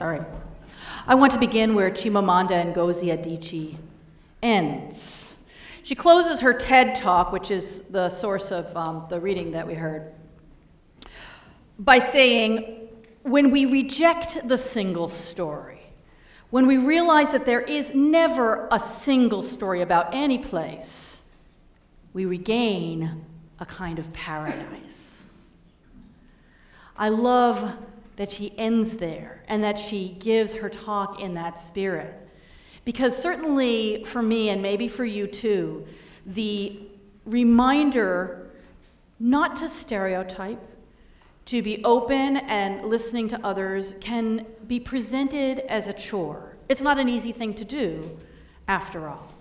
Sorry. I want to begin where Chimamanda Ngozi Adichie ends. She closes her TED talk, which is the source of um, the reading that we heard, by saying, When we reject the single story, when we realize that there is never a single story about any place, we regain a kind of paradise. I love that she ends there and that she gives her talk in that spirit. Because certainly for me, and maybe for you too, the reminder not to stereotype, to be open and listening to others can be presented as a chore. It's not an easy thing to do, after all,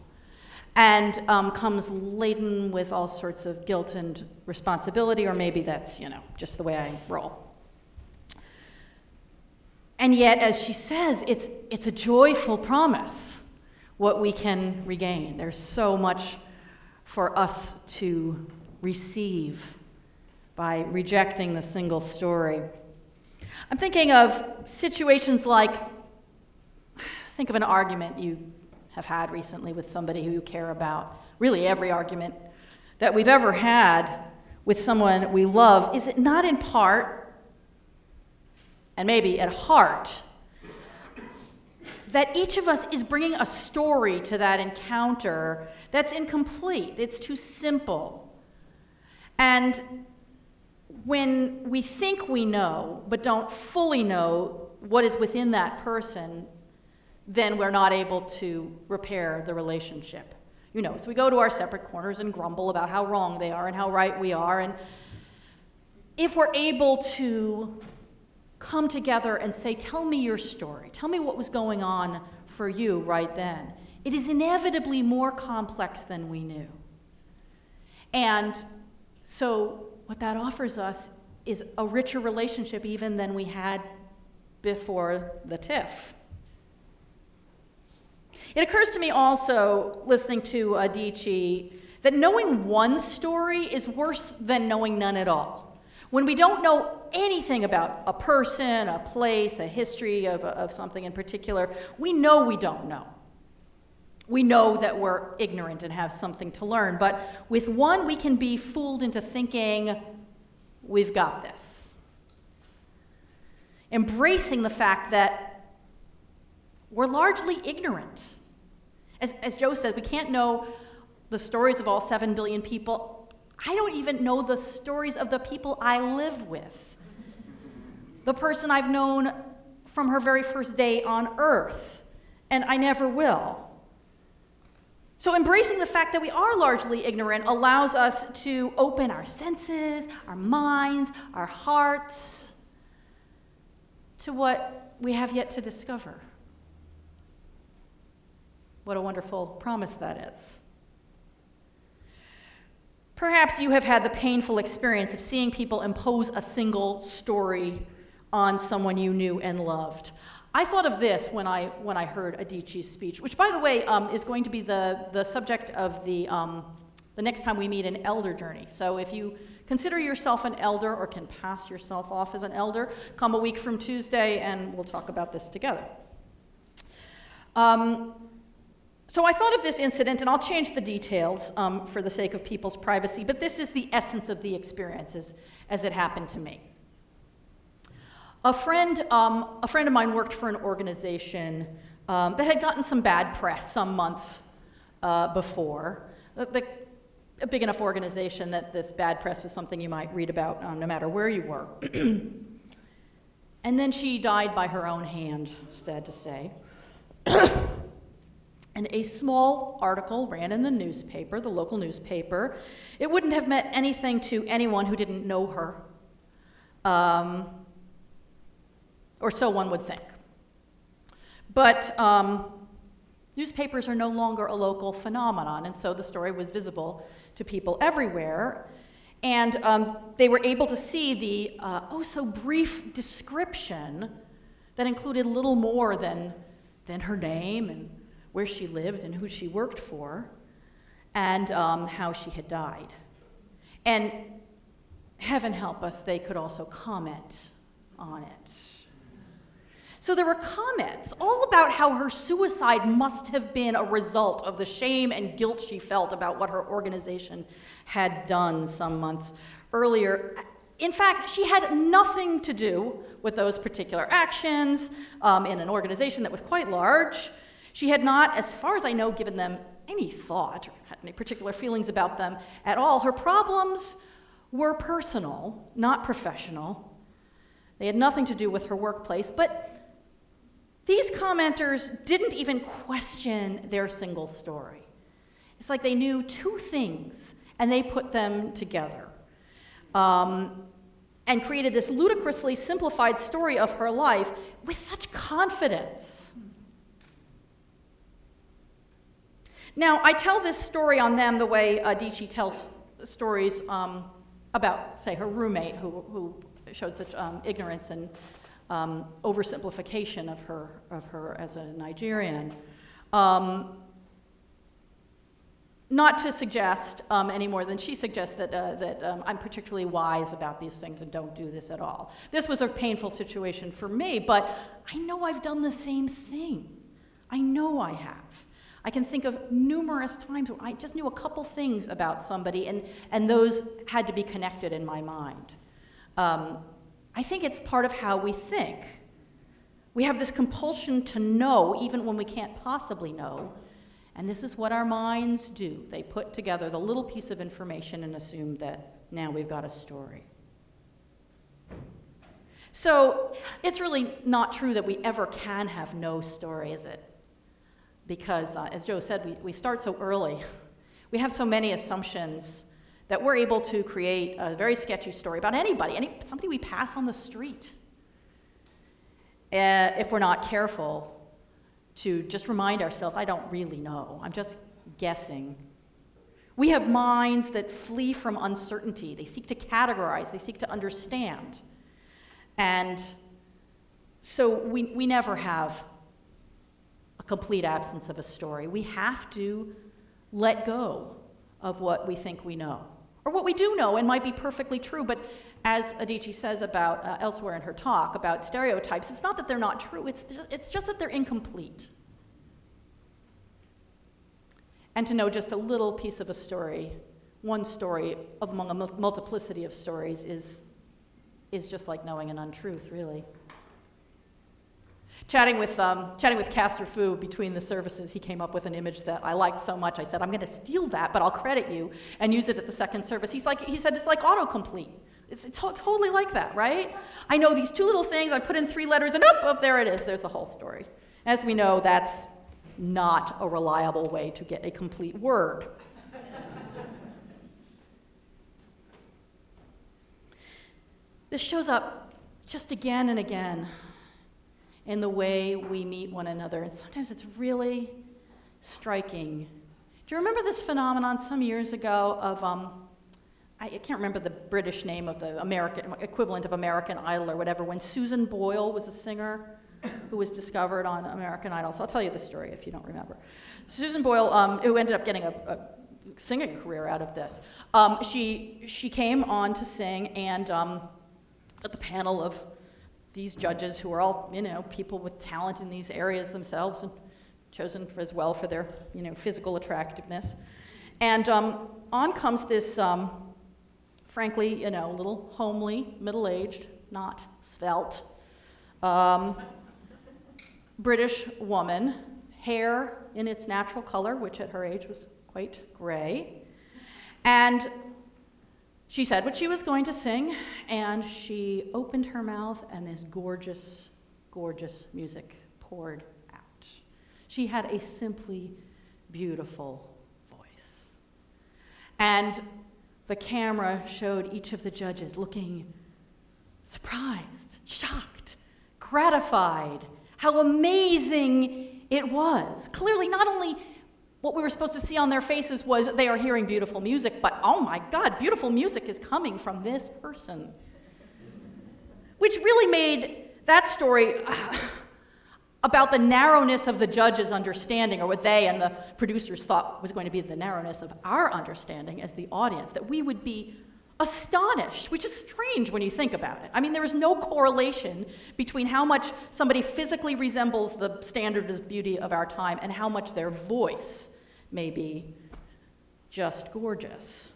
and um, comes laden with all sorts of guilt and responsibility, or maybe that's, you know, just the way I roll. And yet, as she says, it's, it's a joyful promise what we can regain. There's so much for us to receive by rejecting the single story. I'm thinking of situations like think of an argument you have had recently with somebody who you care about. Really, every argument that we've ever had with someone we love is it not in part and maybe at heart, that each of us is bringing a story to that encounter that's incomplete, it's too simple. And when we think we know, but don't fully know what is within that person, then we're not able to repair the relationship. You know, so we go to our separate corners and grumble about how wrong they are and how right we are. And if we're able to come together and say, Tell me your story. Tell me what was going on for you right then. It is inevitably more complex than we knew. And so, what that offers us is a richer relationship even than we had before the tiff. It occurs to me also, listening to Adichie, that knowing one story is worse than knowing none at all. When we don't know anything about a person, a place, a history of, of something in particular, we know we don't know. We know that we're ignorant and have something to learn. But with one, we can be fooled into thinking, we've got this. Embracing the fact that we're largely ignorant. As, as Joe says, we can't know the stories of all 7 billion people I don't even know the stories of the people I live with. The person I've known from her very first day on earth, and I never will. So, embracing the fact that we are largely ignorant allows us to open our senses, our minds, our hearts to what we have yet to discover. What a wonderful promise that is. Perhaps you have had the painful experience of seeing people impose a single story on someone you knew and loved. I thought of this when I, when I heard Adichie's speech, which, by the way, um, is going to be the, the subject of the, um, the next time we meet an elder journey. So if you consider yourself an elder or can pass yourself off as an elder, come a week from Tuesday and we'll talk about this together. Um, so I thought of this incident, and I'll change the details um, for the sake of people's privacy, but this is the essence of the experiences as it happened to me. A friend, um, a friend of mine worked for an organization um, that had gotten some bad press some months uh, before. The, a big enough organization that this bad press was something you might read about um, no matter where you were. and then she died by her own hand, sad to say. And a small article ran in the newspaper, the local newspaper. It wouldn't have meant anything to anyone who didn't know her, um, or so one would think. But um, newspapers are no longer a local phenomenon, and so the story was visible to people everywhere. And um, they were able to see the uh, oh so brief description that included little more than, than her name and where she lived and who she worked for, and um, how she had died. And heaven help us, they could also comment on it. So there were comments all about how her suicide must have been a result of the shame and guilt she felt about what her organization had done some months earlier. In fact, she had nothing to do with those particular actions um, in an organization that was quite large. She had not, as far as I know, given them any thought or had any particular feelings about them at all. Her problems were personal, not professional. They had nothing to do with her workplace, but these commenters didn't even question their single story. It's like they knew two things and they put them together um, and created this ludicrously simplified story of her life with such confidence. Now, I tell this story on them the way Adichie tells stories um, about, say, her roommate who, who showed such um, ignorance and um, oversimplification of her, of her as a Nigerian. Um, not to suggest um, any more than she suggests that, uh, that um, I'm particularly wise about these things and don't do this at all. This was a painful situation for me, but I know I've done the same thing. I know I have. I can think of numerous times where I just knew a couple things about somebody, and, and those had to be connected in my mind. Um, I think it's part of how we think. We have this compulsion to know even when we can't possibly know. And this is what our minds do. They put together the little piece of information and assume that now we've got a story. So it's really not true that we ever can have no story, is it? Because, uh, as Joe said, we, we start so early. We have so many assumptions that we're able to create a very sketchy story about anybody, any, somebody we pass on the street. Uh, if we're not careful to just remind ourselves, I don't really know, I'm just guessing. We have minds that flee from uncertainty. They seek to categorize, they seek to understand. And so we, we never have a complete absence of a story. We have to let go of what we think we know or what we do know and might be perfectly true, but as Adichie says about uh, elsewhere in her talk about stereotypes, it's not that they're not true, it's, it's just that they're incomplete. And to know just a little piece of a story, one story among a multiplicity of stories, is, is just like knowing an untruth, really. Chatting with, um, chatting with Castor Fu between the services, he came up with an image that I liked so much. I said, I'm going to steal that, but I'll credit you and use it at the second service. He's like, he said, it's like autocomplete. It's, it's totally like that, right? I know these two little things, I put in three letters, and up, up there it is. There's the whole story. As we know, that's not a reliable way to get a complete word. this shows up just again and again in the way we meet one another. And sometimes it's really striking. Do you remember this phenomenon some years ago of, um, I can't remember the British name of the American equivalent of American Idol or whatever, when Susan Boyle was a singer who was discovered on American Idol. So I'll tell you the story if you don't remember. Susan Boyle, um, who ended up getting a, a singing career out of this, um, she, she came on to sing, and um, at the panel of these judges who are all, you know, people with talent in these areas themselves and chosen as well for their, you know, physical attractiveness. And um, on comes this, um, frankly, you know, little homely, middle-aged, not svelte, um, British woman, hair in its natural color, which at her age was quite gray, and she said what she was going to sing, and she opened her mouth, and this gorgeous, gorgeous music poured out. She had a simply beautiful voice. And the camera showed each of the judges looking surprised, shocked, gratified, how amazing it was. Clearly, not only what we were supposed to see on their faces was they are hearing beautiful music, but oh my God, beautiful music is coming from this person. Which really made that story about the narrowness of the judge's understanding, or what they and the producers thought was going to be the narrowness of our understanding as the audience, that we would be astonished, which is strange when you think about it. I mean, there is no correlation between how much somebody physically resembles the standard of beauty of our time and how much their voice may be just gorgeous.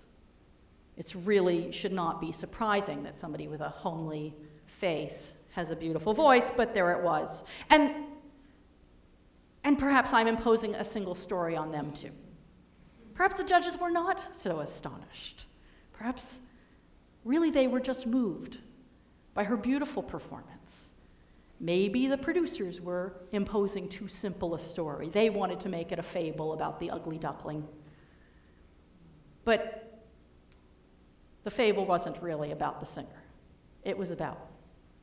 It really should not be surprising that somebody with a homely face has a beautiful voice, but there it was. And, and perhaps I'm imposing a single story on them too. Perhaps the judges were not so astonished. Perhaps really they were just moved by her beautiful performance. Maybe the producers were imposing too simple a story. They wanted to make it a fable about the ugly duckling. But the fable wasn't really about the singer, it was about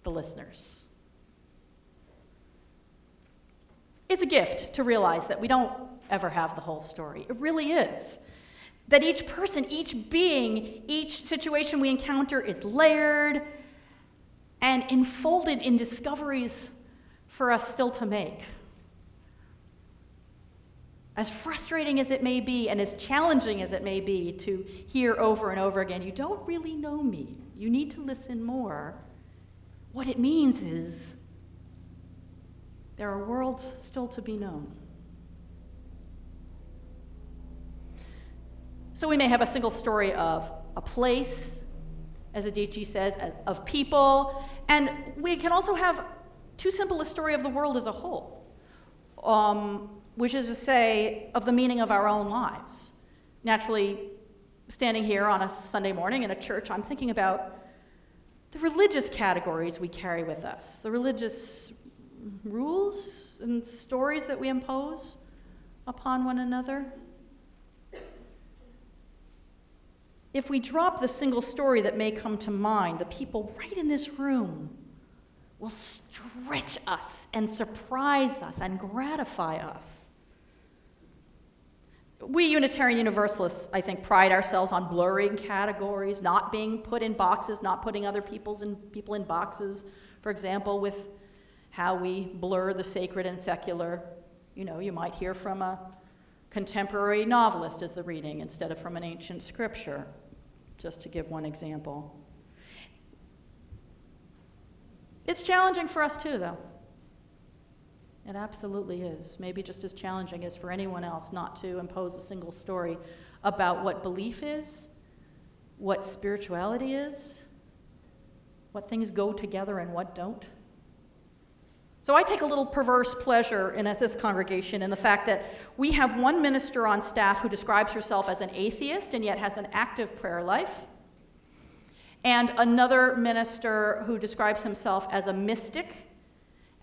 the listeners. It's a gift to realize that we don't ever have the whole story. It really is. That each person, each being, each situation we encounter is layered and enfolded in discoveries for us still to make. As frustrating as it may be and as challenging as it may be to hear over and over again, you don't really know me. You need to listen more. What it means is there are worlds still to be known. So we may have a single story of a place, as Adichie says, of people, and we can also have too simple a story of the world as a whole, um, which is to say, of the meaning of our own lives. Naturally, standing here on a Sunday morning in a church, I'm thinking about the religious categories we carry with us, the religious rules and stories that we impose upon one another. If we drop the single story that may come to mind, the people right in this room will stretch us and surprise us and gratify us. We Unitarian Universalists, I think, pride ourselves on blurring categories, not being put in boxes, not putting other people's in, people in boxes. For example, with how we blur the sacred and secular. You know, you might hear from a contemporary novelist as the reading instead of from an ancient scripture just to give one example. It's challenging for us too, though. It absolutely is. Maybe just as challenging as for anyone else not to impose a single story about what belief is, what spirituality is, what things go together and what don't. So I take a little perverse pleasure in at this congregation in the fact that we have one minister on staff who describes herself as an atheist and yet has an active prayer life, and another minister who describes himself as a mystic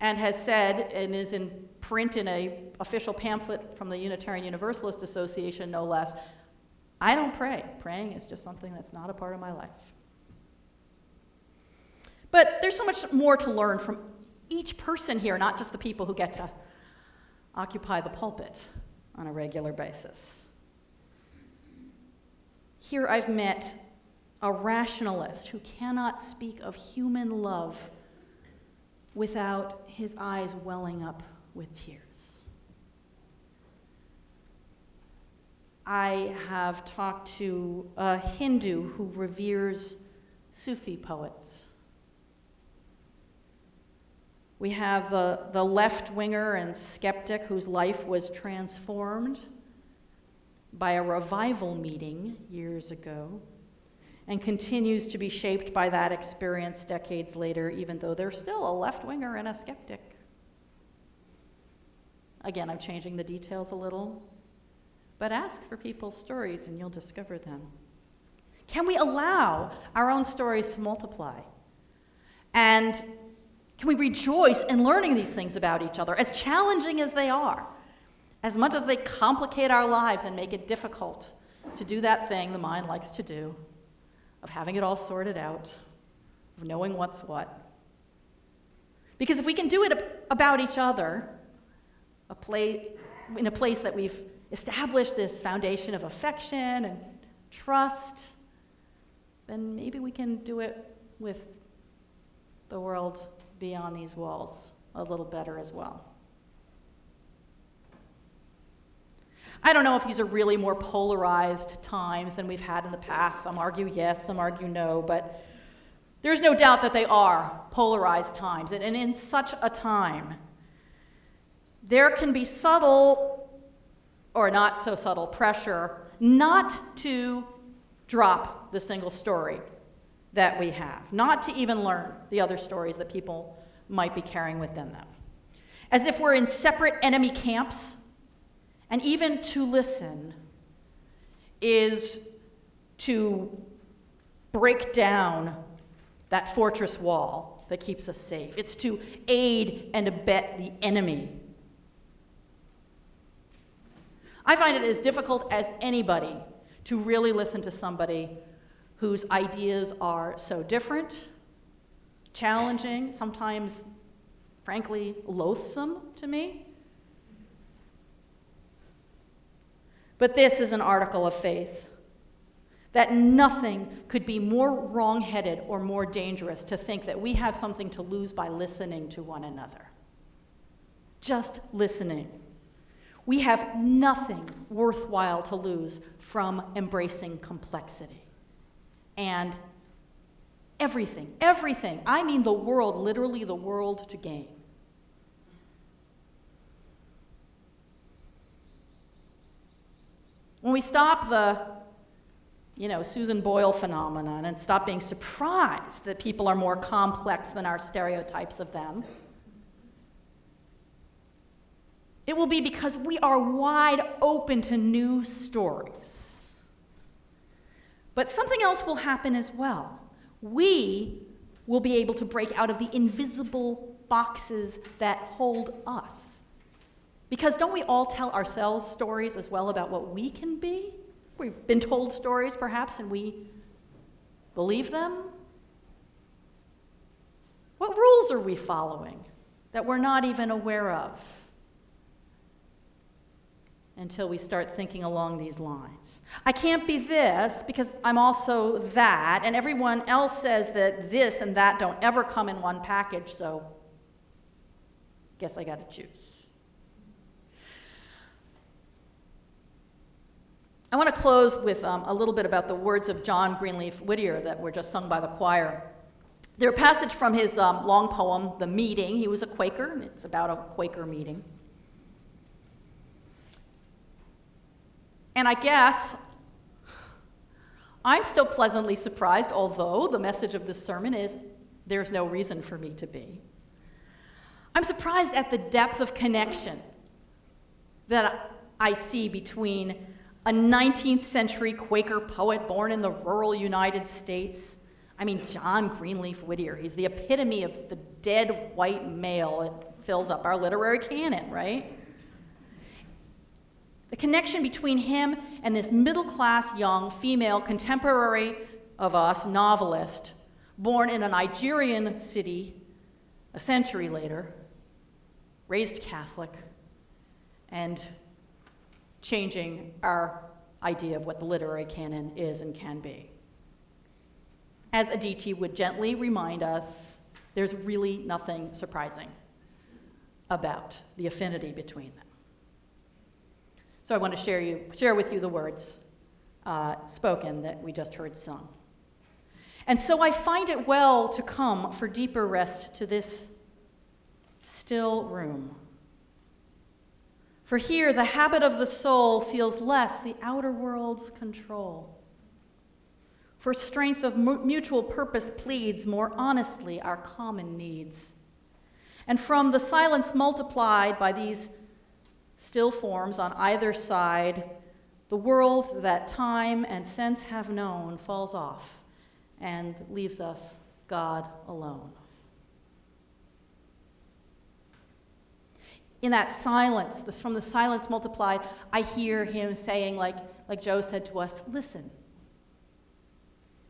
and has said and is in print in a official pamphlet from the Unitarian Universalist Association no less, I don't pray. Praying is just something that's not a part of my life. But there's so much more to learn from each person here, not just the people who get to occupy the pulpit on a regular basis. Here I've met a rationalist who cannot speak of human love without his eyes welling up with tears. I have talked to a Hindu who reveres Sufi poets. We have the, the left winger and skeptic whose life was transformed by a revival meeting years ago and continues to be shaped by that experience decades later, even though they're still a left winger and a skeptic. Again, I'm changing the details a little, but ask for people's stories and you'll discover them. Can we allow our own stories to multiply? And can we rejoice in learning these things about each other, as challenging as they are, as much as they complicate our lives and make it difficult to do that thing the mind likes to do, of having it all sorted out, of knowing what's what? Because if we can do it about each other, a play, in a place that we've established this foundation of affection and trust, then maybe we can do it with the world beyond these walls a little better as well. I don't know if these are really more polarized times than we've had in the past. Some argue yes, some argue no, but there's no doubt that they are polarized times. And, in such a time, there can be subtle or not so subtle pressure not to drop the single story that we have, not to even learn the other stories that people might be carrying within them. As if we're in separate enemy camps, and even to listen is to break down that fortress wall that keeps us safe. It's to aid and abet the enemy. I find it as difficult as anybody to really listen to somebody whose ideas are so different, challenging, sometimes, frankly, loathsome to me. But this is an article of faith that nothing could be more wrong-headed or more dangerous to think that we have something to lose by listening to one another. Just listening. We have nothing worthwhile to lose from embracing complexity. And everything, everything, I mean the world, literally the world to gain. When we stop the, you know, Susan Boyle phenomenon and stop being surprised that people are more complex than our stereotypes of them, it will be because we are wide open to new stories. But something else will happen as well. We will be able to break out of the invisible boxes that hold us. Because don't we all tell ourselves stories as well about what we can be? We've been told stories, perhaps, and we believe them. What rules are we following that we're not even aware of until we start thinking along these lines? I can't be this because I'm also that, and everyone else says that this and that don't ever come in one package, so guess I got to choose. I want to close with um, a little bit about the words of John Greenleaf Whittier that were just sung by the choir. They're a passage from his um, long poem, The Meeting. He was a Quaker, and it's about a Quaker meeting. And I guess I'm still pleasantly surprised, although the message of this sermon is there's no reason for me to be. I'm surprised at the depth of connection that I see between a 19th century Quaker poet born in the rural United States. I mean, John Greenleaf Whittier. He's the epitome of the dead white male that fills up our literary canon, right? Connection between him and this middle class young female contemporary of us novelist, born in a Nigerian city a century later, raised Catholic, and changing our idea of what the literary canon is and can be. As Adichie would gently remind us, there's really nothing surprising about the affinity between them. So I want to share, you, share with you the words uh, spoken that we just heard sung. And so I find it well to come for deeper rest to this still room for here, the habit of the soul feels less the outer world's control. For strength of mutual purpose pleads more honestly our common needs. And from the silence multiplied by these still forms on either side, the world that time and sense have known falls off and leaves us God alone. in that silence, from the silence multiplied, I hear him saying, like, like Joe said to us, listen.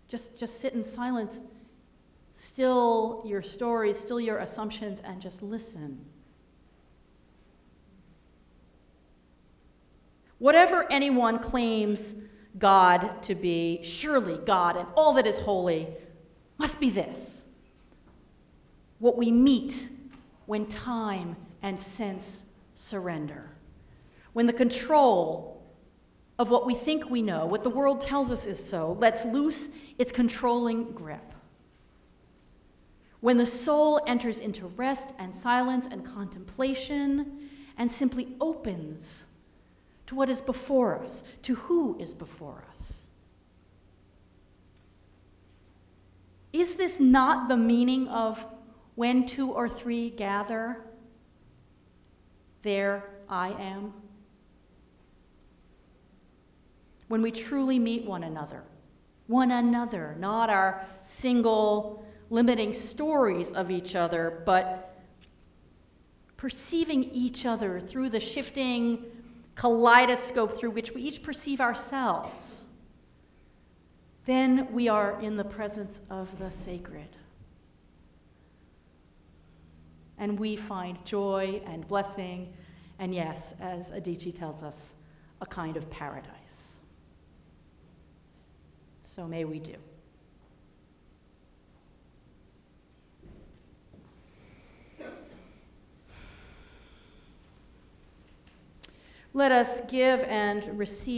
Just, just sit in silence, still your stories, still your assumptions, and just listen. Whatever anyone claims God to be, surely God and all that is holy must be this what we meet when time and sense surrender. When the control of what we think we know, what the world tells us is so, lets loose its controlling grip. When the soul enters into rest and silence and contemplation and simply opens to what is before us, to who is before us. Is this not the meaning of when two or three gather? There I am. When we truly meet one another, one another, not our single limiting stories of each other, but perceiving each other through the shifting kaleidoscope through which we each perceive ourselves, then we are in the presence of the sacred. And we find joy and blessing, and yes, as Adichie tells us, a kind of paradise. So may we do. Let us give and receive.